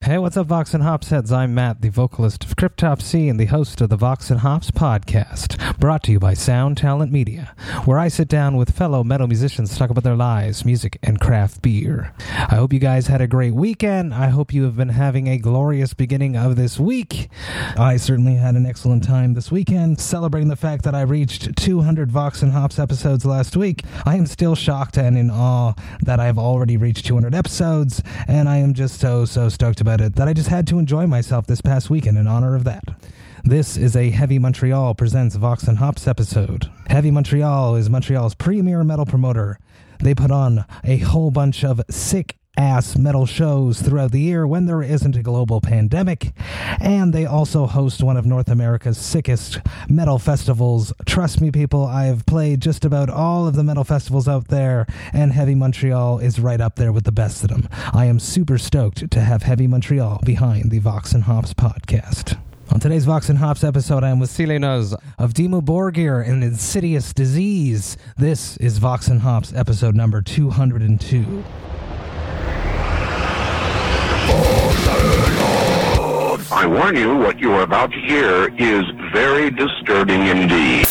Hey, what's up, Vox and Hops heads? I'm Matt, the vocalist of Cryptopsy and the host of the Vox and Hops podcast, brought to you by Sound Talent Media, where I sit down with fellow metal musicians to talk about their lives, music, and craft beer. I hope you guys had a great weekend. I hope you have been having a glorious beginning of this week. I certainly had an excellent time this weekend, celebrating the fact that I reached 200 Vox and Hops episodes last week. I am still shocked and in awe that I've already reached 200 episodes, and I am just so, so stoked about it that I just had to enjoy myself this past weekend in honor of that. This is a Heavy Montreal presents Vox and Hops episode. Heavy Montreal is Montreal's premier metal promoter. They put on a whole bunch of sick ass metal shows throughout the year when there isn't a global pandemic. And they also host one of North America's sickest metal festivals. Trust me, people, I've played just about all of the metal festivals out there, and Heavy Montreal is right up there with the best of them. I am super stoked to have Heavy Montreal behind the Vox and Hops podcast. On today's Vox and Hops episode, I am with Silenoz of Dimmu Borgir and Insidious Disease. This is Vox and Hops episode number 202. I warn you, what you are about to hear is very disturbing indeed.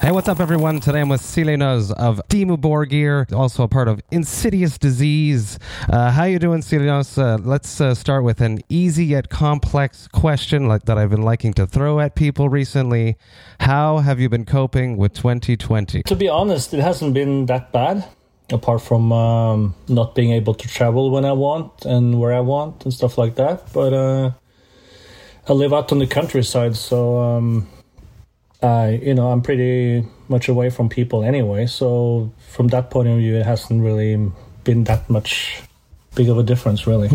Hey, what's up, everyone? Today I'm with Silenoz of Dimmu Borgir, also a part of Insidious Disease. Uh, how you doing, Silenoz? Uh, let's uh, start with an easy yet complex question like, that I've been liking to throw at people recently. How have you been coping with 2020? To be honest, it hasn't been that bad, apart from um, not being able to travel when I want and where I want and stuff like that. But uh, I live out on the countryside, so um, I, you know, I'm pretty much away from people anyway. So from that point of view, it hasn't really been that much big of a difference, really.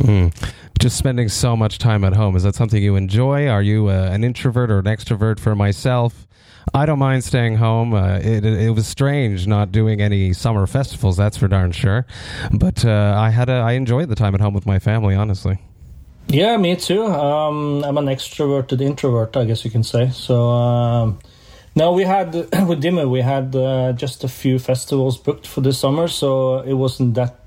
Just spending so much time at home. Is that something you enjoy? Are you uh, an introvert or an extrovert for myself? I don't mind staying home. Uh, it, it, was strange not doing any summer festivals, that's for darn sure. But uh, I had a, I enjoyed the time at home with my family, honestly. Yeah, me too. Um, I'm an extroverted introvert, I guess you can say. So, um, no, we had with Dimmu, we had uh, just a few festivals booked for this summer, so it wasn't that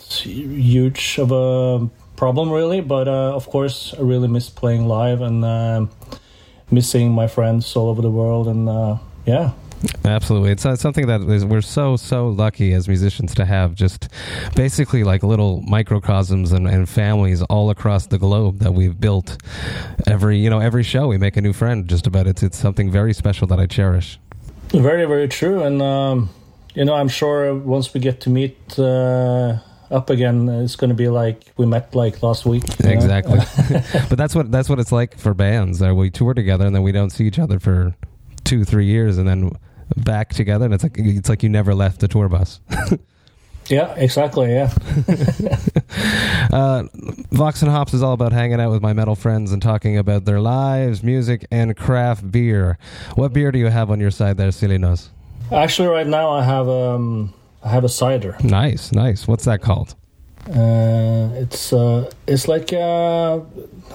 huge of a problem, really. But uh, of course, I really miss playing live and um missing my friends all over the world. And uh, yeah, Absolutely, it's uh, something that is, we're so so lucky as musicians to have. Just basically like little microcosms and, and families all across the globe that we've built. Every you know every show we make a new friend. Just about it's it's something very special that I cherish. very, very true. And um, you know, I'm sure once we get to meet. Uh, up again, it's going to be like we met like last week. Exactly, but that's what that's what it's like for bands. Uh, we tour together and then we don't see each other for two three years and then back together and it's like it's like you never left the tour bus. yeah, exactly. Yeah. Uh, Vox and Hops is all about hanging out with my metal friends and talking about their lives, music, and craft beer. What beer do you have on your side there, Silenoz? Actually, right now I have um, I have a cider. Nice, nice. What's that called? Uh, it's uh, it's like uh,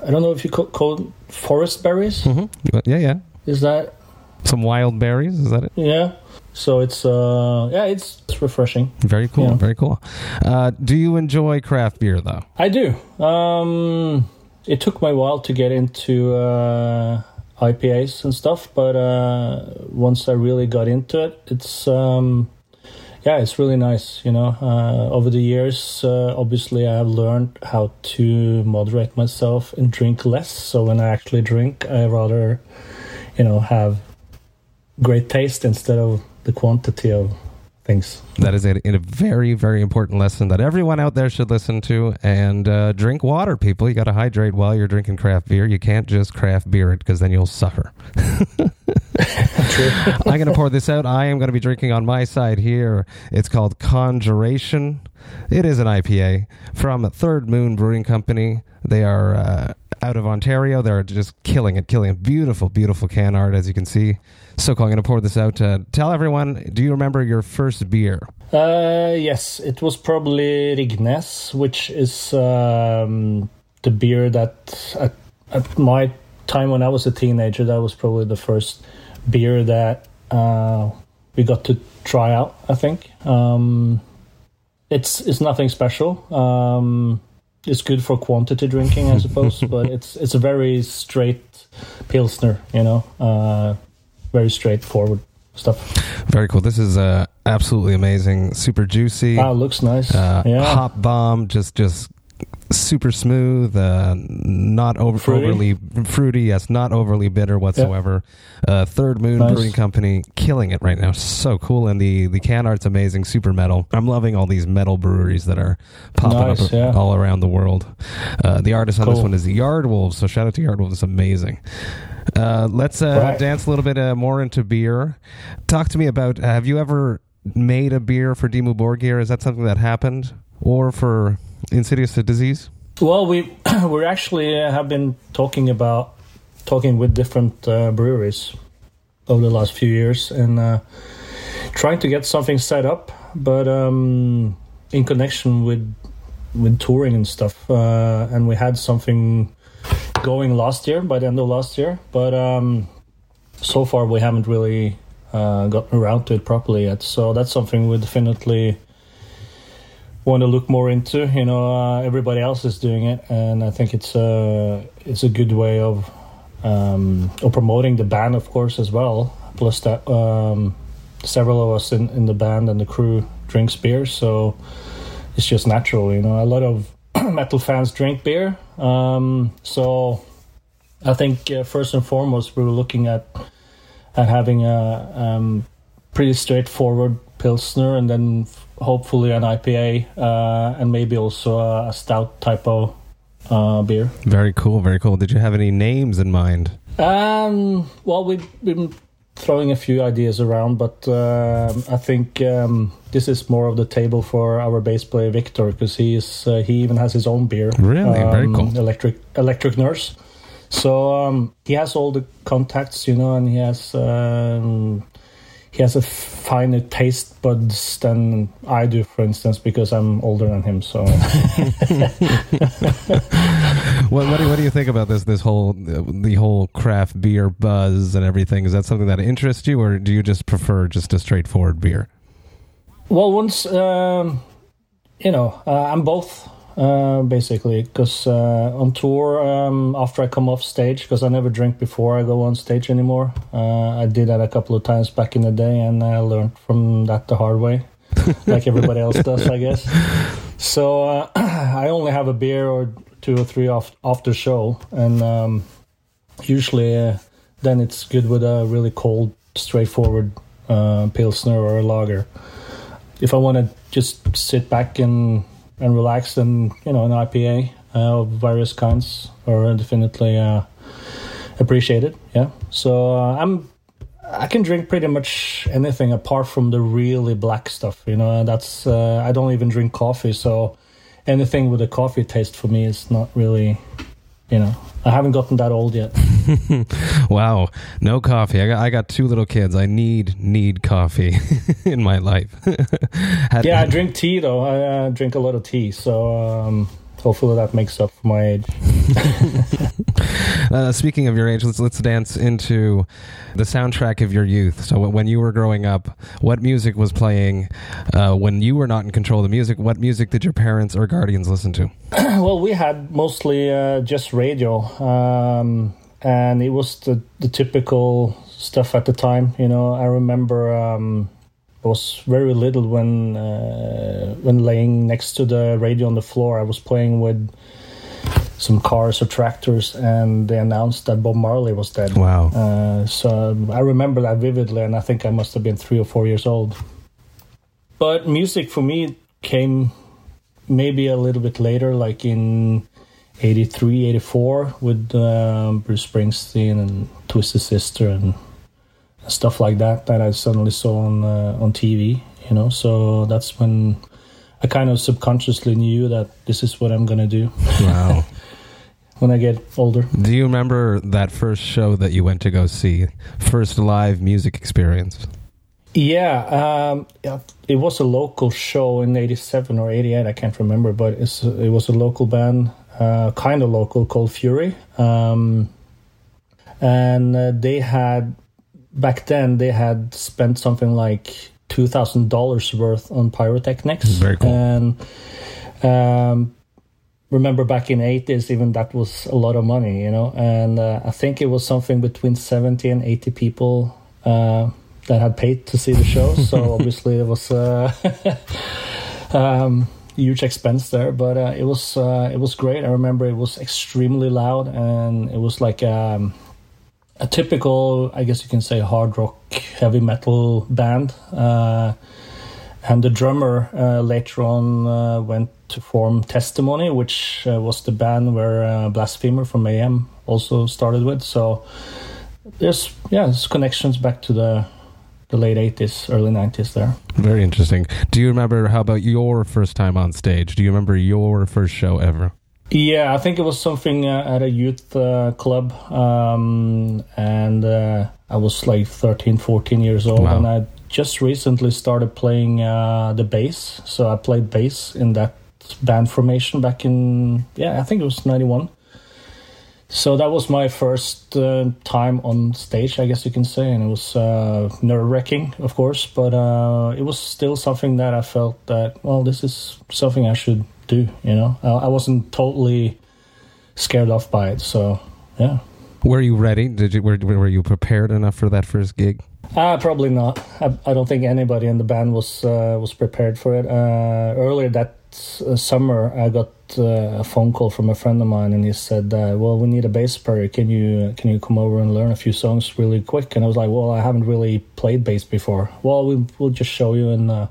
I don't know if you call, call forest berries. Mm-hmm. Yeah, yeah. Is that Some wild berries. Is that it? yeah? So it's uh, yeah, it's, it's refreshing. Very cool. Yeah. Very cool. Uh, do you enjoy craft beer though? I do. Um, it took me a while to get into uh, IPAs and stuff, but uh, once I really got into it, it's um, yeah, it's really nice. You know, uh, over the years, uh, obviously, I have learned how to moderate myself and drink less. So when I actually drink, I rather, you know, have great taste instead of the quantity of things. That is a, a very, very important lesson that everyone out there should listen to. And uh, drink water, people. You got to hydrate while you're drinking craft beer. You can't just craft beer it because then you'll suffer. I'm going to pour this out. I am going to be drinking on my side here. It's called Conjuration. It is an IPA from Third Moon Brewing Company. They are uh, out of Ontario. They're just killing it, killing it. Beautiful, beautiful can art, as you can see. So, cool. I'm going to pour this out. Uh, tell everyone, do you remember your first beer? Uh, yes, it was probably Ringnes, which is um, the beer that at, at my time when I was a teenager, that was probably the first beer that uh, we got to try out. I think um, it's it's nothing special. Um, it's good for quantity drinking, I suppose, but it's it's a very straight pilsner. You know, uh, very straightforward stuff. Very cool. This is uh, absolutely amazing. Super juicy. Ah, looks nice. Uh, yeah. Hop bomb. Just just super smooth. Uh, not over, Fruity? overly fruity. Yes, not overly bitter whatsoever. Uh, Third Moon Nice. Brewing Company killing it right now. So cool, and the the can art's amazing. Super metal. I'm loving all these metal breweries that are popping Nice, up yeah. all around the world. Uh, the artist on this one is Yard Wolves. So shout out to Yard Wolves. It's amazing. Uh, let's uh, Right. dance a little bit uh, more into beer. Talk to me about have you ever made a beer for Dimmu Borgir? Is that something that happened? Or for Insidious Disease? Well, we we actually uh, have been talking about talking with different uh, breweries over the last few years and uh, trying to get something set up, but um, in connection with with touring and stuff. Uh, and we had something going last year by the end of last year, but um, so far we haven't really uh, gotten around to it properly yet. So that's something we definitely want to look more into. You know, uh, everybody else is doing it, and I think it's a it's a good way of um, of promoting the band, of course, as well. Plus that um, several of us in, in the band and the crew drinks beer, so it's just natural. You know, a lot of metal fans drink beer, um, so I think uh, first and foremost we were looking at at having a um, pretty straightforward pilsner, and then hopefully an IPA, uh, and maybe also a, a stout type of uh, beer. Very cool, very cool. Did you have any names in mind? Um, well, we've been throwing a few ideas around, but um I think um, this is more of the table for our bass player Victor because he's uh, he even has his own beer. Really? Very um, cool. Electric Electric Nurse. So um, he has all the contacts, you know, and he has um, he has a finer taste buds than I do, for instance, because I'm older than him. So What, what, do, what do you think about this? This whole the whole craft beer buzz and everything. Is that something that interests you, or do you just prefer just a straightforward beer? Well, once um, you know, uh, I'm both uh, basically because uh, on tour um, after I come off stage because I never drink before I go on stage anymore. Uh, I did that a couple of times back in the day, and I learned from that the hard way, like everybody else does, I guess. So uh, I only have a beer or two or three off after show, and um, usually uh, then it's good with a really cold, straightforward uh, pilsner or a lager if I want to just sit back and and relax, then you know an IPA uh, of various kinds are definitely uh, appreciated. Yeah, so uh, I'm I can drink pretty much anything apart from the really black stuff. You know, and that's uh, I don't even drink coffee, so anything with a coffee taste for me is not really. You know, I haven't gotten that old yet. Wow, no coffee. I got I got two little kids. I need need coffee in my life. Yeah, I drink tea though. I uh, drink a lot of tea, so um, hopefully that makes up for my age. Uh, speaking of your age, let's let's dance into the soundtrack of your youth. So when you were growing up, what music was playing? Uh, when you were not in control of the music, what music did your parents or guardians listen to? Well, we had mostly uh, just radio, um, and it was the, the typical stuff at the time. You know, I remember um, I was very little when uh, when laying next to the radio on the floor. I was playing with some cars or tractors, and they announced that Bob Marley was dead. Wow. Uh, so I remember that vividly, and I think I must have been three or four years old. But music for me came maybe a little bit later, like in 83, 84, with um, Bruce Springsteen and Twisted Sister and stuff like that that I suddenly saw on uh, on TV. You know, so that's when I kind of subconsciously knew that this is what I'm gonna do Wow. when I get older. Do you remember that first show that you went to go see? First live music experience? Yeah, um, it was a local show in '87 or '88. I can't remember, but it's it was a local band, uh, kind of local, called Fury, um, and uh, they had back then they had spent something like two thousand dollars worth on pyrotechnics. Very cool. And um, remember back in eighties, even that was a lot of money, you know. And uh, I think it was something between seventy and eighty people uh, that had paid to see the show. So obviously it was. Uh, um, huge expense there, but uh, it was uh, it was great. I remember it was extremely loud, and it was like um, a typical, I guess you can say, hard rock, heavy metal band. Uh, and the drummer uh, later on uh, went to form Testimony, which uh, was the band where Blasphemer from Mayhem also started with. So there's yeah, there's connections back to the the late 80s, early 90s there. Very interesting. Do you remember how about your first time on stage? Do you remember your first show ever? Yeah, I think it was something uh, at a youth uh, club. Um, and uh, I was like 13, 14 years old. Wow. And I just recently started playing uh, the bass. So I played bass in that band formation back in, yeah, I think it was 91. So that was my first uh, time on stage, I guess you can say, and it was uh, nerve wracking, of course, but uh, it was still something that I felt that well, this is something I should do. You know, I, I wasn't totally scared off by it. So yeah. Were you ready? Did you were, were you prepared enough for that first gig? Uh, probably not. I, I don't think anybody in the band was uh, was prepared for it. Uh, earlier that uh, summer, I got uh, a phone call from a friend of mine, and he said, uh, "Well, we need a bass player. Can you can you come over and learn a few songs really quick?" And I was like, "Well, I haven't really played bass before. Well, we, will just show you." And uh,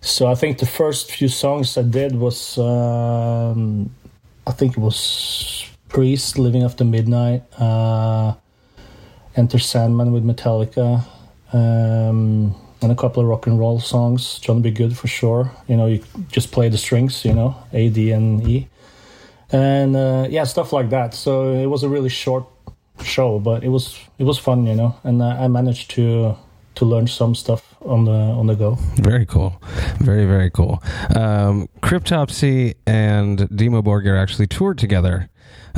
so I think the first few songs I did was, um, I think it was Priest, Living After Midnight, uh, Enter Sandman with Metallica. Um, and a couple of rock and roll songs. Johnny B. Goode for sure. You know, you just play the strings, you know, A, D, and E, and uh, yeah, stuff like that. So it was a really short show, but it was it was fun, you know, and I managed to to learn some stuff on the on the go. Very cool, very very cool. Um, Cryptopsy and Dimmu Borgir actually toured together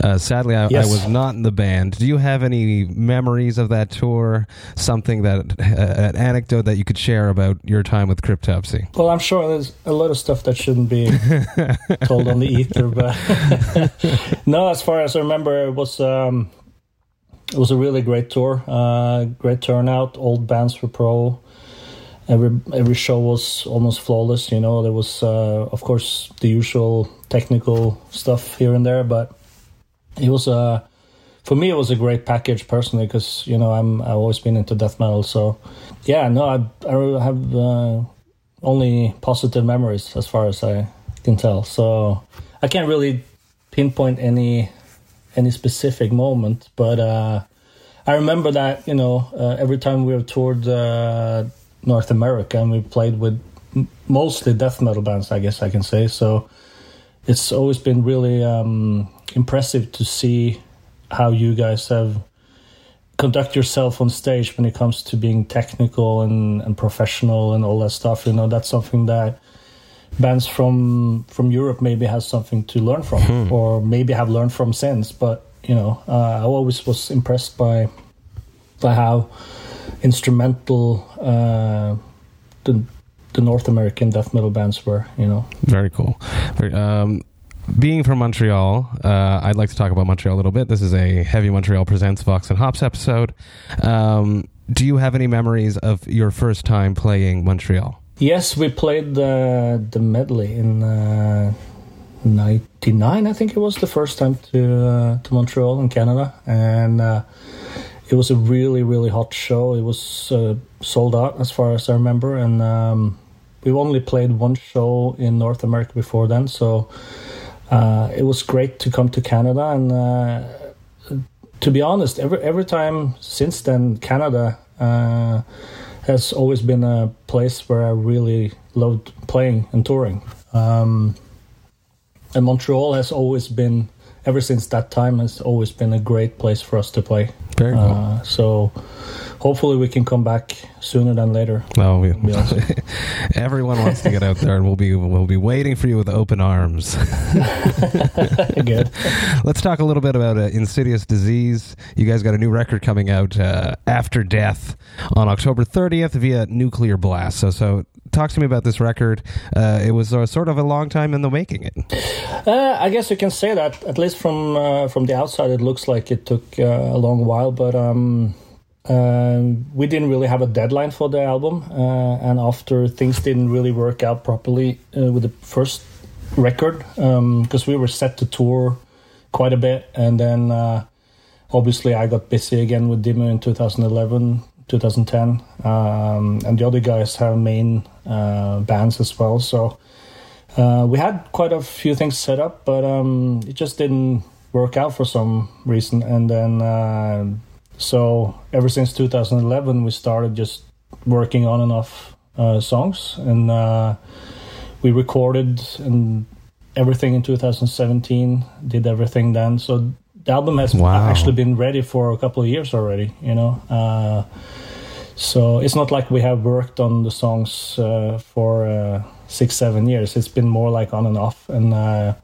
uh, sadly, I, yes. I, was not in the band. Do you have any memories of that tour? Something that, uh, an anecdote that you could share about your time with Cryptopsy? Well, I'm sure there's a lot of stuff that shouldn't be told on the ether, but no, as far as I remember, it was. Um, it was a really great tour, uh, great turnout. Old bands were pro. Every every show was almost flawless. You know, there was uh, of course the usual technical stuff here and there, but it was a for me it was a great package personally because you know I'm I've always been into death metal so yeah no I I have uh, only positive memories as far as I can tell so I can't really pinpoint any any specific moment but uh, I remember that you know uh, every time we were toured uh, North America and we played with mostly death metal bands I guess I can say so it's always been really um, impressive to see how you guys have conduct yourself on stage when it comes to being technical and, and professional and all that stuff. You know, that's something that bands from from Europe maybe has something to learn from, hmm. or maybe have learned from since. But you know, uh, I always was impressed by by how instrumental uh, the the North American death metal bands were. You know, very cool. Very, um, being from Montreal, uh, I'd like to talk about Montreal a little bit. This is a Heavy Montreal Presents Vox and Hops episode. Um, do you have any memories of your first time playing Montreal? Yes, we played the the medley in uh, '99. I think it was the first time to uh, to Montreal in Canada, and uh, it was a really really hot show. It was uh, sold out as far as I remember, and um, we only played one show in North America before then, so uh, it was great to come to Canada. And uh, to be honest, every every time since then, Canada uh, has always been a place where I really loved playing and touring. Um, and Montreal has always been, ever since that time, has always been a great place for us to play. Very cool. Uh, so hopefully we can come back sooner than later. Oh, we, everyone wants to get out there, and we'll be we'll be waiting for you with open arms. Good. Let's talk a little bit about uh, Insidious Disease. You guys got a new record coming out uh, after death on October 30th via Nuclear Blast. So, so talk to me about this record. Uh, it was uh, sort of a long time in the making. It. Uh, I guess you can say that. At least from uh, from the outside, it looks like it took uh, a long while, but. Um, we didn't really have a deadline for the album, and after things didn't really work out properly with the first record, because um, we were set to tour quite a bit, and then obviously I got busy again with Dimmu in 2011, 2010, um, and the other guys have main bands as well. So uh, we had quite a few things set up, but um, it just didn't work out for some reason. And then uh, so ever since 2011, we started just working on and off uh, songs, and uh, we recorded and everything in 2017. Did everything then. So the album has wow. actually been ready for a couple of years already. You know, uh, so it's not like we have worked on the songs uh, for uh, six, seven years. It's been more like on and off. And uh,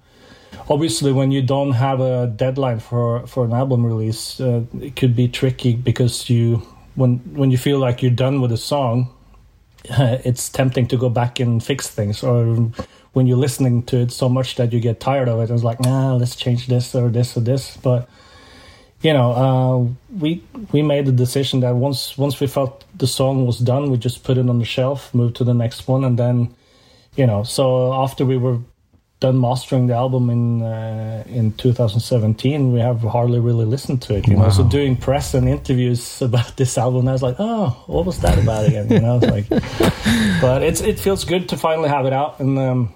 obviously, when you don't have a deadline for for an album release, uh, it could be tricky because you when when you feel like you're done with a song, it's tempting to go back and fix things or when you're listening to it so much that you get tired of it, it's like, nah, let's change this or this or this. But you know, uh, we we made the decision that once once we felt the song was done, we just put it on the shelf, move to the next one, and then, you know, so after we were done mastering the album in uh, in 2017, we have hardly really listened to it. You wow. know, so doing press and interviews about this album, I was like, oh, what was that about again? You know, like, but it's it feels good to finally have it out and. Um,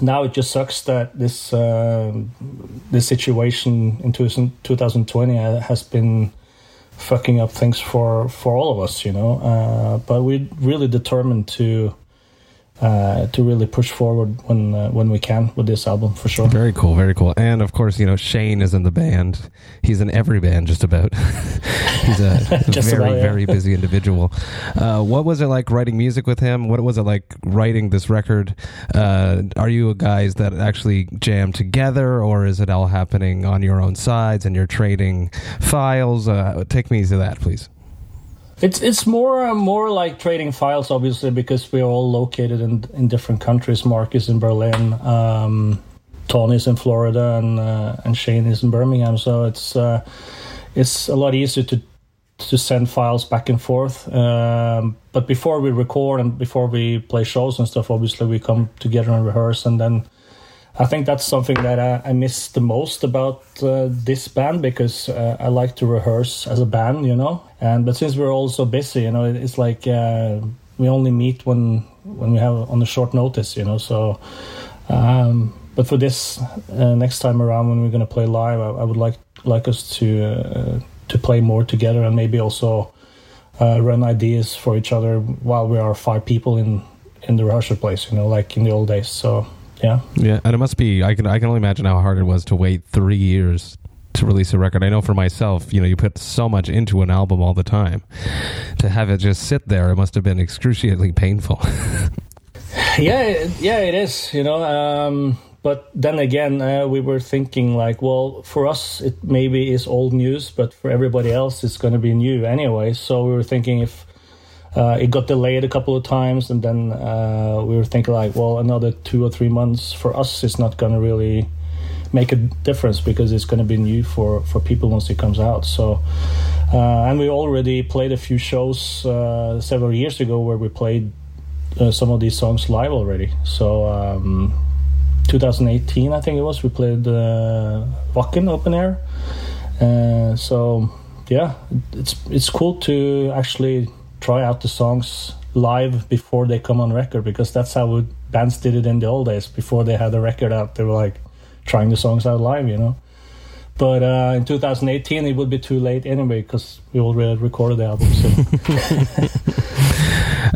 now it just sucks that this uh, this situation in 2020 has been fucking up things for for all of us, you know. Uh, but we're really determined to uh, to really push forward when uh, when we can with this album for sure. Very cool, very cool. And of course, you know Shane is in the band. He's in every band, just about. He's a very about, yeah. very busy individual. Uh, what was it like writing music with him? What was it like writing this record? Uh, are you guys that actually jam together, or is it all happening on your own sides and you're trading files? Uh, take me to that, please. It's it's more uh, more like trading files, obviously, because we're all located in in different countries. Marc is in Berlin, um, Tony's in Florida, and uh, and Shane is in Birmingham. So it's uh, it's a lot easier to to send files back and forth. Um, but before we record and before we play shows and stuff, obviously we come together and rehearse, and then I think that's something that I, I miss the most about uh, this band because uh, I like to rehearse as a band, you know. And but since we're all so busy, you know, it's like uh, we only meet when when we have on a short notice, you know. So, um, but for this uh, next time around when we're going to play live, I, I, would like like us to uh, to play more together and maybe also uh, run ideas for each other while we are five people in in the rehearsal place, you know, like in the old days. So yeah. Yeah, and it must be. I can I can only imagine how hard it was to wait three years to release a record. I know for myself, you know, you put so much into an album all the time. To have it just sit there, it must have been excruciatingly painful. yeah, yeah, it is. You know, um, but then again, uh, we were thinking like, well, for us, it maybe is old news, but for everybody else, it's going to be new anyway. So we were thinking if uh, it got delayed a couple of times, and then uh, we were thinking like, well, another two or three months for us is not going to really make a difference because it's going to be new for for people once it comes out. So, uh, and we already played a few shows uh, several years ago where we played uh, some of these songs live already. So. Um, 2018, I think it was. We played uh, Wacken open air. Uh, so yeah, it's it's cool to actually try out the songs live before they come on record because that's how bands did it in the old days. Before they had the record out, they were like trying the songs out live, you know. But uh, in 2018, it would be too late anyway because we already recorded the album. So.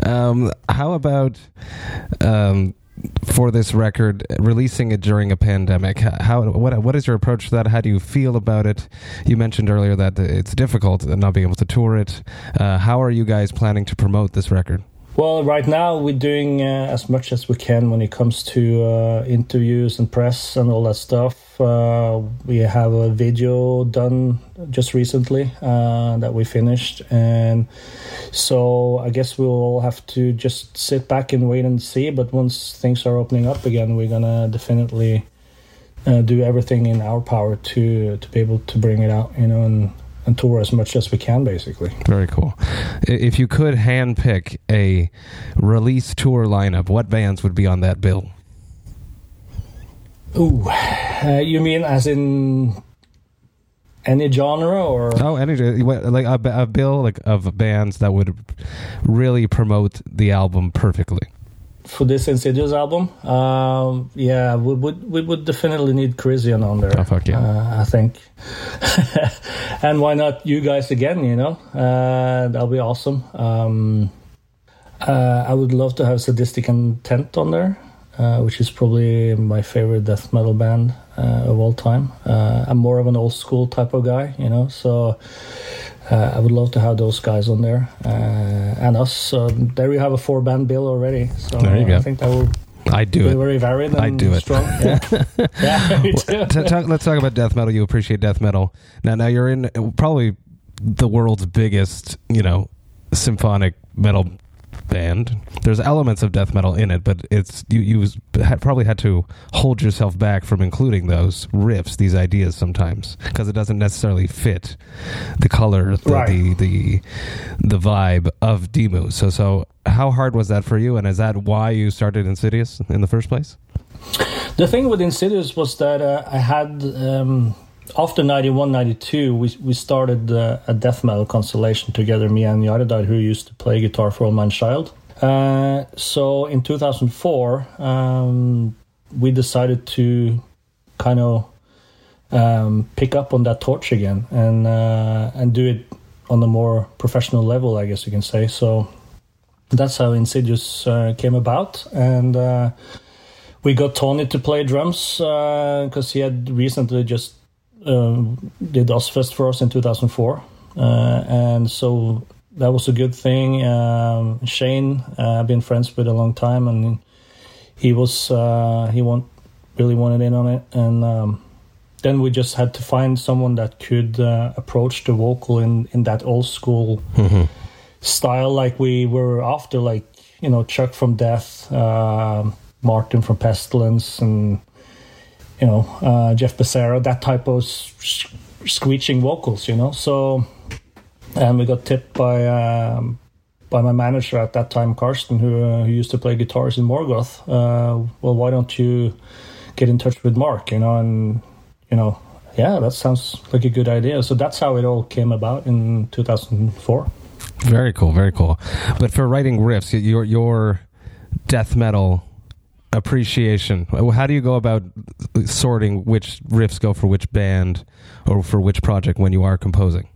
um, how about um, for this record, releasing it during a pandemic. How what what is your approach to that? How do you feel about it? You mentioned earlier that it's difficult not being able to tour it. Uh, how are you guys planning to promote this record? Well, right now we're doing uh, as much as we can when it comes to uh, interviews and press and all that stuff. Uh, we have a video done just recently uh, that we finished, and so I guess we'll have to just sit back and wait and see. But once things are opening up again, we're gonna definitely uh, do everything in our power to to be able to bring it out, you know, and and tour as much as we can, basically. Very cool. If you could handpick a release tour lineup, what bands would be on that bill? Ooh, uh, you mean as in any genre or? Oh, any like a, a bill like of bands that would really promote the album perfectly for this Insidious album, um, yeah, we would we would definitely need Krisiun on there. Oh, fuck yeah. Uh, I think, and why not you guys again? You know, uh, that'll be awesome. Um, uh, I would love to have Sadistic Intent on there, uh, which is probably my favorite death metal band uh, of all time. Uh, I'm more of an old school type of guy, you know, so uh, I would love to have those guys on there uh, and us. So there you have a four band bill already. So there you go. I think that will. I do be it. Very varied. I do it. Strong. Yeah, yeah talk, let's talk about death metal. You appreciate death metal. Now, now you're in probably the world's biggest, you know, symphonic metal band. There's elements of death metal in it, but it's you you had, probably had to hold yourself back from including those riffs, these ideas sometimes, because it doesn't necessarily fit the color, the, right. the, the the vibe of Dimmu. So so how hard was that for you, and is that why you started Insidious in the first place? The thing with Insidious was that uh, I had. Um, after 91 92 we, we started uh, a death metal constellation together me and Jardar who used to play guitar for Old Man's Child. Uh, so in 2004 um, we decided to kind of um, pick up on that torch again and uh, and do it on a more professional level I guess you can say. So that's how Insidious uh, came about. And uh, we got Tony to play drums because uh, he had recently just um, did Ozzfest for us in 2004, uh, and so that was a good thing. Um, Shane, uh, I've been friends with a long time, and he was uh, he want really wanted in on it, and um, then we just had to find someone that could uh, approach the vocal in in that old school mm-hmm. style, like we were after, like you know Chuck from Death, uh, Martin from Pestilence, and you know, uh, Jeff Becerra, that type of screeching vocals, you know. So, and we got tipped by um, by my manager at that time, Karsten, who, uh, who used to play guitars in Morgoth. Uh, well, why don't you get in touch with Marc, you know? And you know, yeah, that sounds like a good idea. So that's how it all came about in 2004. Very cool, very cool. But for writing riffs, your your death metal appreciation. How do you go about sorting which riffs go for which band or for which project when you are composing?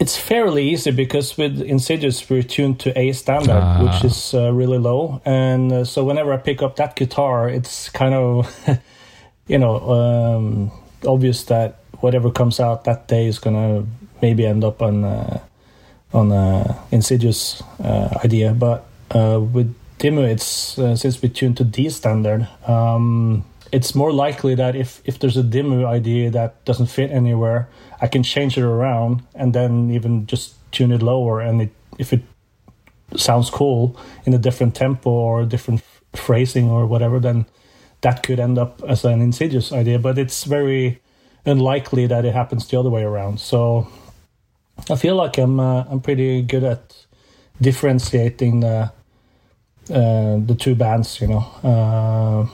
It's fairly easy because with Insidious we're tuned to A standard, ah. which is uh, really low, and uh, so whenever I pick up that guitar, it's kind of, you know, um, obvious that whatever comes out that day is gonna maybe end up on uh, on a Insidious uh, idea, but uh, with Dimmu, it's uh, since we tuned to D standard, um, it's more likely that if if there's a Dimmu idea that doesn't fit anywhere, I can change it around and then even just tune it lower. And it, if it sounds cool in a different tempo or a different phrasing or whatever, then that could end up as an insidious idea. But it's very unlikely that it happens the other way around. So I feel like I'm uh, I'm pretty good at differentiating the uh, the two bands. You know, uh,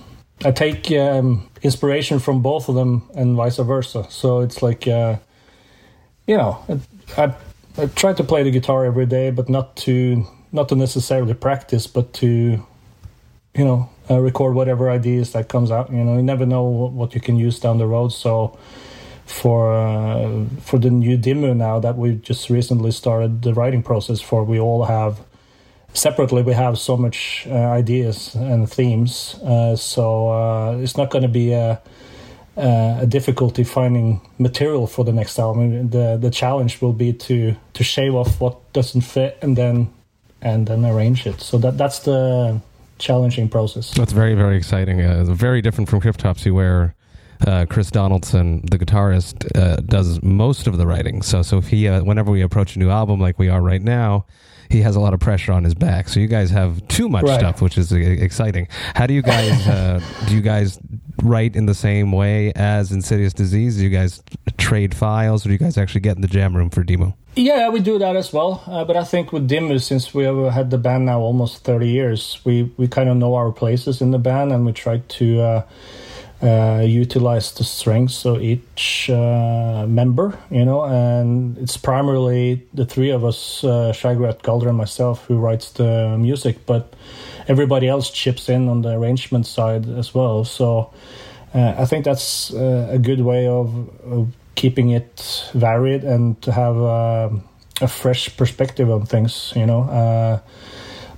I take um, inspiration from both of them and vice versa. So it's like, uh, you know, I, I try to play the guitar every day, but not to not to necessarily practice, but to you know uh, record whatever ideas that comes out. You know, you never know what you can use down the road. So for uh, for the new Dimmu now that we just recently started the writing process for, we all have separately we have so much uh, ideas and themes uh, so uh, it's not going to be a, a difficulty finding material for the next album the the challenge will be to to shave off what doesn't fit and then and then arrange it. So that that's the challenging process. That's very very exciting. Uh, very different from cryptopsy where uh, Chris Donaldson, the guitarist, uh, does most of the writing. So, so if he, uh, whenever we approach a new album like we are right now, he has a lot of pressure on his back. So you guys have too much right. stuff, which is exciting. How do you guys uh, do? You guys write in the same way as Insidious Disease? Do you guys trade files, or do you guys actually get in the jam room for Dimmu? Yeah, we do that as well. Uh, but I think with Dimmu, since we have had the band now almost 30 years, we, we kind of know our places in the band and we try to uh, uh, utilize the strengths of each uh, member, you know, and it's primarily the three of us, uh, Shagrath, Galder, and myself, who writes the music, but everybody else chips in on the arrangement side as well. So uh, I think that's uh, a good way of, of, keeping it varied and to have uh, a fresh perspective on things, you know. Uh,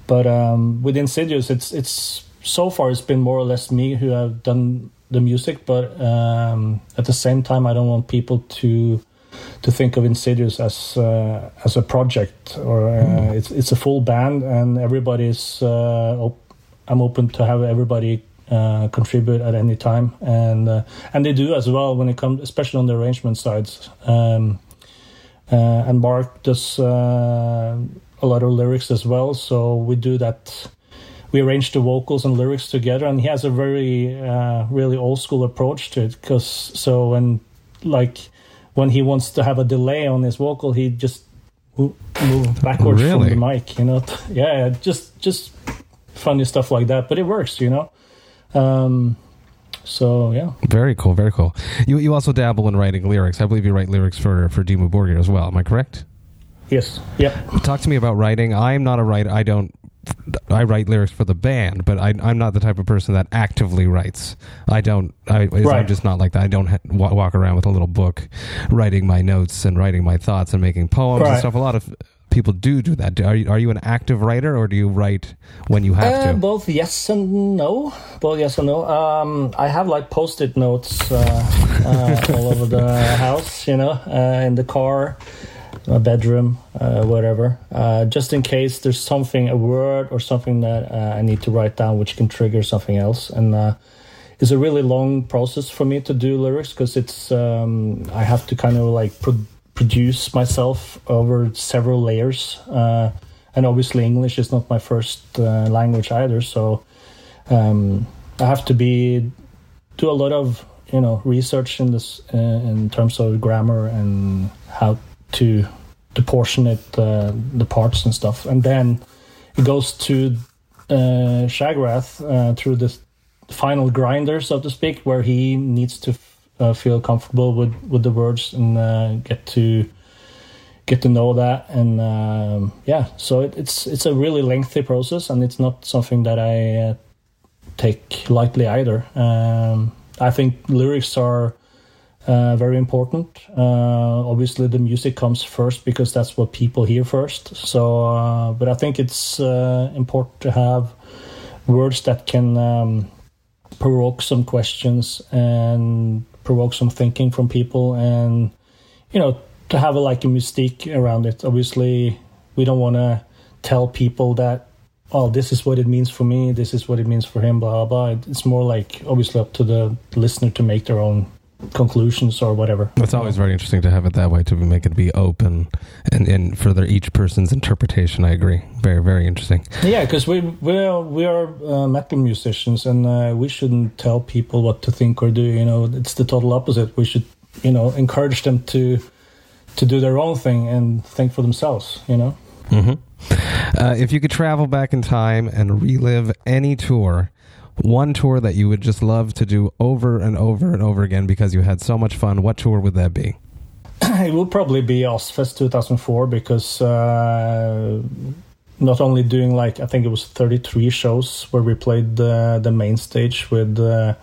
but um, with Insidious, it's it's so far it's been more or less me who have done the music, but um, at the same time, I don't want people to to think of Insidious as uh, as a project or uh, mm. it's it's a full band and everybody's. Uh, op- I'm open to have everybody uh, contribute at any time, and uh, and they do as well when it comes, especially on the arrangement sides. Um, uh, and Marc does a lot of lyrics as well, so we do that we arranged the vocals and lyrics together and he has a very uh, really old school approach to it because so when like when he wants to have a delay on his vocal he just move backwards really? from the mic you know? Yeah just just funny stuff like that but it works you know? Um, so yeah. Very cool very cool. You you also dabble in writing lyrics. I believe you write lyrics for for Dimmu Borgir as well. Am i correct? Yes. Yep. Talk to me about writing. I'm not a writer. I don't I write lyrics for the band, but I, am not the type of person that actively writes. I don't. I, right. I'm just not like that. I don't ha- walk around with a little book, writing my notes and writing my thoughts and making poems right. and stuff. A lot of people do do that. Are you, are you an active writer, or do you write when you have uh, to? Both yes and no. Both yes and no. Um, I have like post-it notes uh, uh, all over the house. You know, uh, in the car my bedroom, uh, whatever, uh, just in case there's something, a word or something that uh, I need to write down, which can trigger something else. And uh, it's a really long process for me to do lyrics because it's um, I have to kind of like pro- produce myself over several layers. Uh, and obviously, English is not my first uh, language either, so um, I have to be do a lot of you know research in this in terms of grammar and how to to portion it, uh, the parts and stuff, and then it goes to uh, Shagrath uh, through the final grinder, so to speak, where he needs to uh, feel comfortable with, with the words and uh, get to get to know that. And um, yeah, so it, it's it's a really lengthy process, and it's not something that I uh, take lightly either. Um, I think lyrics are uh, very important. Uh, obviously, the music comes first because that's what people hear first. So, uh, but I think it's uh, important to have words that can um, provoke some questions and provoke some thinking from people, and you know, to have a, like a mystique around it. Obviously, we don't want to tell people that. Oh, this is what it means for me. This is what it means for him. Blah blah. It's more like obviously up to the listener to make their own conclusions or whatever. It's always very interesting to have it that way to make it be open and, and for their, each person's interpretation. I agree. Very very interesting. Yeah, because we we are, we are uh, metal musicians and uh, we shouldn't tell people what to think or do. You know, it's the total opposite. We should you know encourage them to to do their own thing and think for themselves. You know. Mm-hmm. Uh, if you could travel back in time and relive any tour one tour that you would just love to do over and over and over again because you had so much fun, what tour would that be? It will probably be Ozzfest 2004 because uh, not only doing like I think it was 33 shows where we played the the main stage with uh,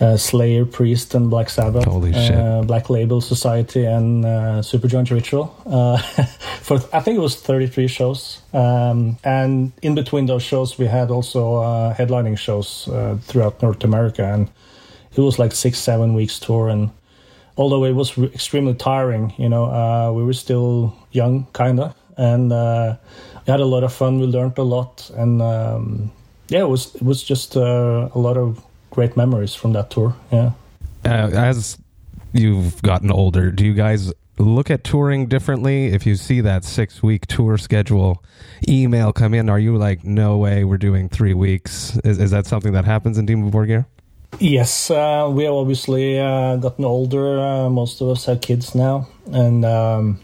uh, Slayer, Priest, and Black Sabbath. Uh, Black Label Society and uh, Superjoint Ritual. Uh, for I think it was 33 shows. Um, and in between those shows, we had also uh, headlining shows uh, throughout North America. And it was like six, seven weeks tour. And although it was re- extremely tiring, you know, uh, we were still young, kind of. And uh, we had a lot of fun. We learned a lot. And um, yeah, it was, it was just uh, a lot of great memories from that tour. Yeah. Uh, as you've gotten older, do you guys look at touring differently? If you see that six week tour schedule email come in, are you like, no way, we're doing three weeks? Is, is that something that happens in Dimmu Borgir? Yes, uh, we have obviously uh, gotten older. Uh, most of us have kids now, and um,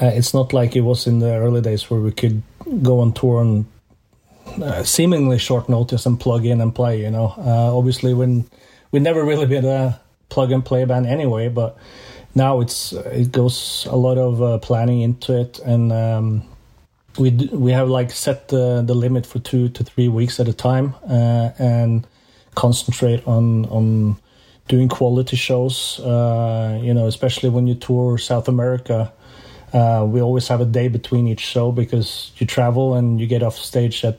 uh, it's not like it was in the early days where we could go on tour on uh, seemingly short notice and plug in and play. You know, uh, obviously when we never really been a plug and play band anyway, but now it's it goes a lot of uh, planning into it, and um, we d- we have like set the the limit for two to three weeks at a time, uh, and concentrate on on doing quality shows. Uh, you know, especially when you tour South America. Uh, we always have a day between each show because you travel and you get off stage at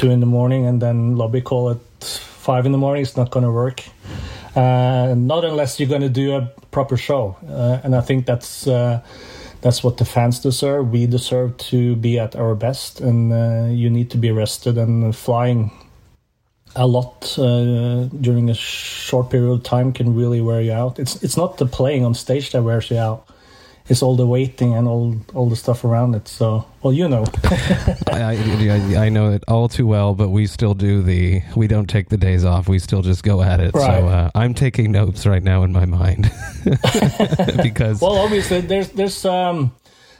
two in the morning and then lobby call at five in the morning. It's not going to work. Uh, not unless you're going to do a proper show. Uh, and I think that's uh, that's what the fans deserve. We deserve to be at our best, and uh, you need to be rested. And flying a lot uh, during a short period of time can really wear you out. It's it's not the playing on stage that wears you out. It's all the waiting and all all the stuff around it. So, well, you know. I, I, I know it all too well, but we still do the, we don't take the days off. We still just go at it. Right. So uh, I'm taking notes right now in my mind because well, obviously, there's there's um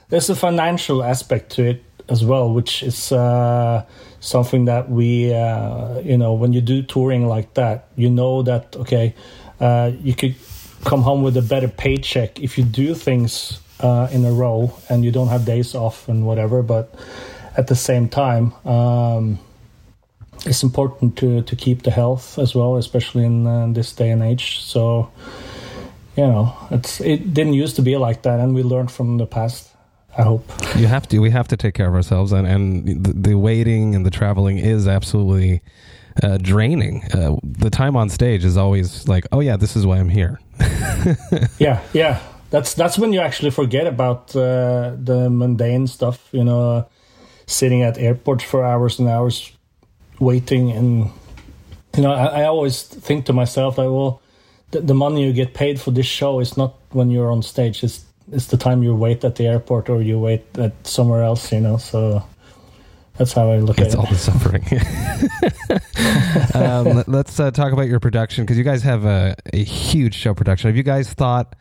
there's a financial aspect to it as well, which is uh, something that we uh, you know when you do touring like that, you know that okay, uh, you could come home with a better paycheck if you do things uh, in a row and you don't have days off and whatever. But at the same time. Um, it's important to, to keep the health as well, especially in uh, this day and age. So, you know, it's it didn't used to be like that, and we learned from the past. I hope. you have to, we have to take care of ourselves and, and the, the waiting and the traveling is absolutely uh, draining. Uh, the time on stage is always like, oh yeah, this is why I'm here. yeah, yeah. That's that's when you actually forget about uh, the mundane stuff. You know, uh, sitting at airports for hours and hours, waiting, and you know, I, I always think to myself, like, well, the, the money you get paid for this show is not when you're on stage. It's it's the time you wait at the airport or you wait at somewhere else. You know, so that's how I look It's at it. It's all the suffering. um, let- let's uh, talk about your production because you guys have a, a huge show production. Have you guys thought?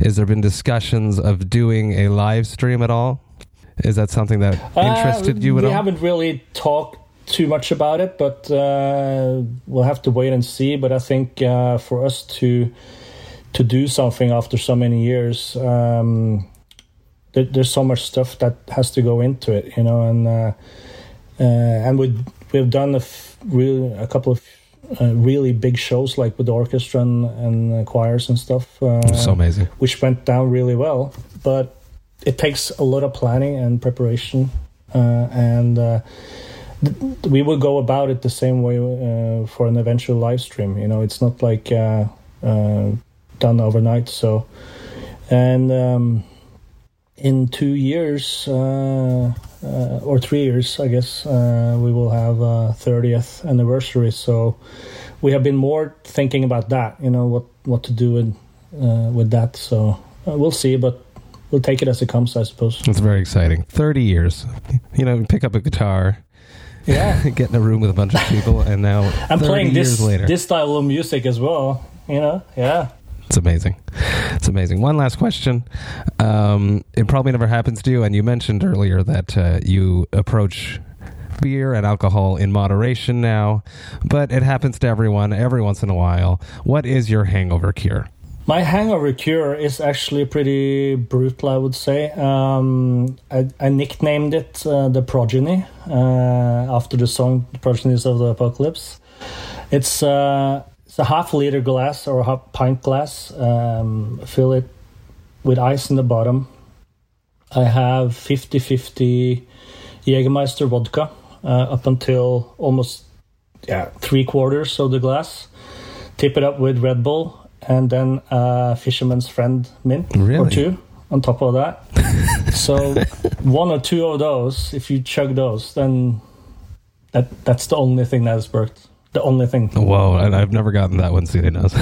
Is there been discussions of doing a live stream at all? Is that something that interested Uh, you at we all? We haven't really talked too much about it, but uh, we'll have to wait and see. But I think uh, for us to to do something after so many years, um, there, there's so much stuff that has to go into it, you know, and uh, uh, and we we've done a f- real a couple of. Uh, really big shows like with the orchestra and, and choirs and stuff. Uh, so amazing. which went down really well. But it takes a lot of planning and preparation, uh, and uh, th- we will go about it the same way uh, for an eventual live stream. You know, it's not like uh, uh, done overnight. So, and um, in two years uh, uh, or three years, I guess uh, we will have a thirtieth anniversary. So we have been more thinking about that. You know what what to do with uh, with that. So uh, we'll see, but we'll take it as it comes, I suppose. It's very exciting. 30 years. You know, pick up a guitar, Yeah, get in a room with a bunch of people, and now I'm 30 playing years this later. this style of music as well. You know, yeah. It's amazing. It's amazing. One last question. Um, it probably never happens to you, and you mentioned earlier that uh, you approach beer and alcohol in moderation now, but it happens to everyone every once in a while. What is your hangover cure? My hangover cure is actually pretty brutal, I would say. Um, I, I nicknamed it uh, the Progeny uh, after the song "The Progenies of the Apocalypse." It's uh, it's a half liter glass or a half pint glass. Um, fill it with ice in the bottom. I have 50 50 Jägermeister vodka uh, up until almost yeah three quarters of the glass. Tip it up with Red Bull and then a Fisherman's Friend mint or two on top of that. so one or two of those, if you chug those, then that that's the only thing that has worked. The only thing. Whoa, and I've never gotten that one, Silenoz.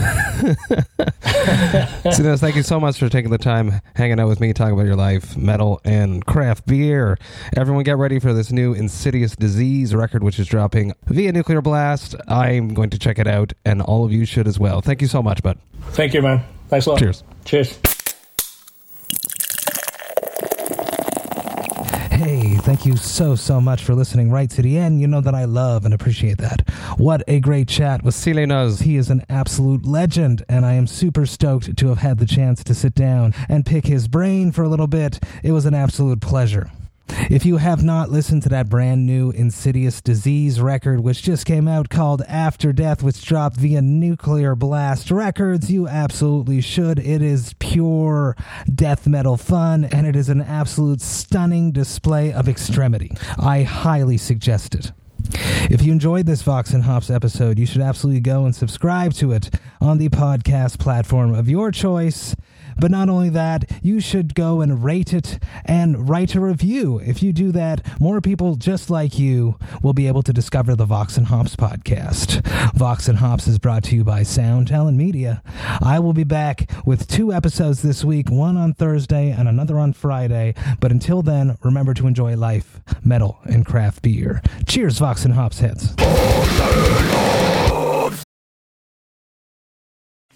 Silenoz, thank you so much for taking the time hanging out with me, talking about your life, metal, and craft beer. Everyone get ready for this new Insidious Disease record, which is dropping via Nuclear Blast. I'm going to check it out, and all of you should as well. Thank you so much, bud. Thank you, man. Thanks a lot. Cheers. Cheers. Hey, thank you so, so much for listening right to the end. You know that I love and appreciate that. What a great chat with Silenoz. He is an absolute legend, and I am super stoked to have had the chance to sit down and pick his brain for a little bit. It was an absolute pleasure. If you have not listened to that brand new Insidious Disease record, which just came out called After Death, which dropped via Nuclear Blast Records, you absolutely should. It is pure death metal fun, and it is an absolute stunning display of extremity. I highly suggest it. If you enjoyed this Vox and Hops episode, you should absolutely go and subscribe to it on the podcast platform of your choice. But not only that, you should go and rate it and write a review. If you do that, more people just like you will be able to discover the Vox and Hops podcast. Vox and Hops is brought to you by Sound Talent Media. I will be back with two episodes this week, one on Thursday and another on Friday. But until then, remember to enjoy life, metal, and craft beer. Cheers, Vox and Hops heads.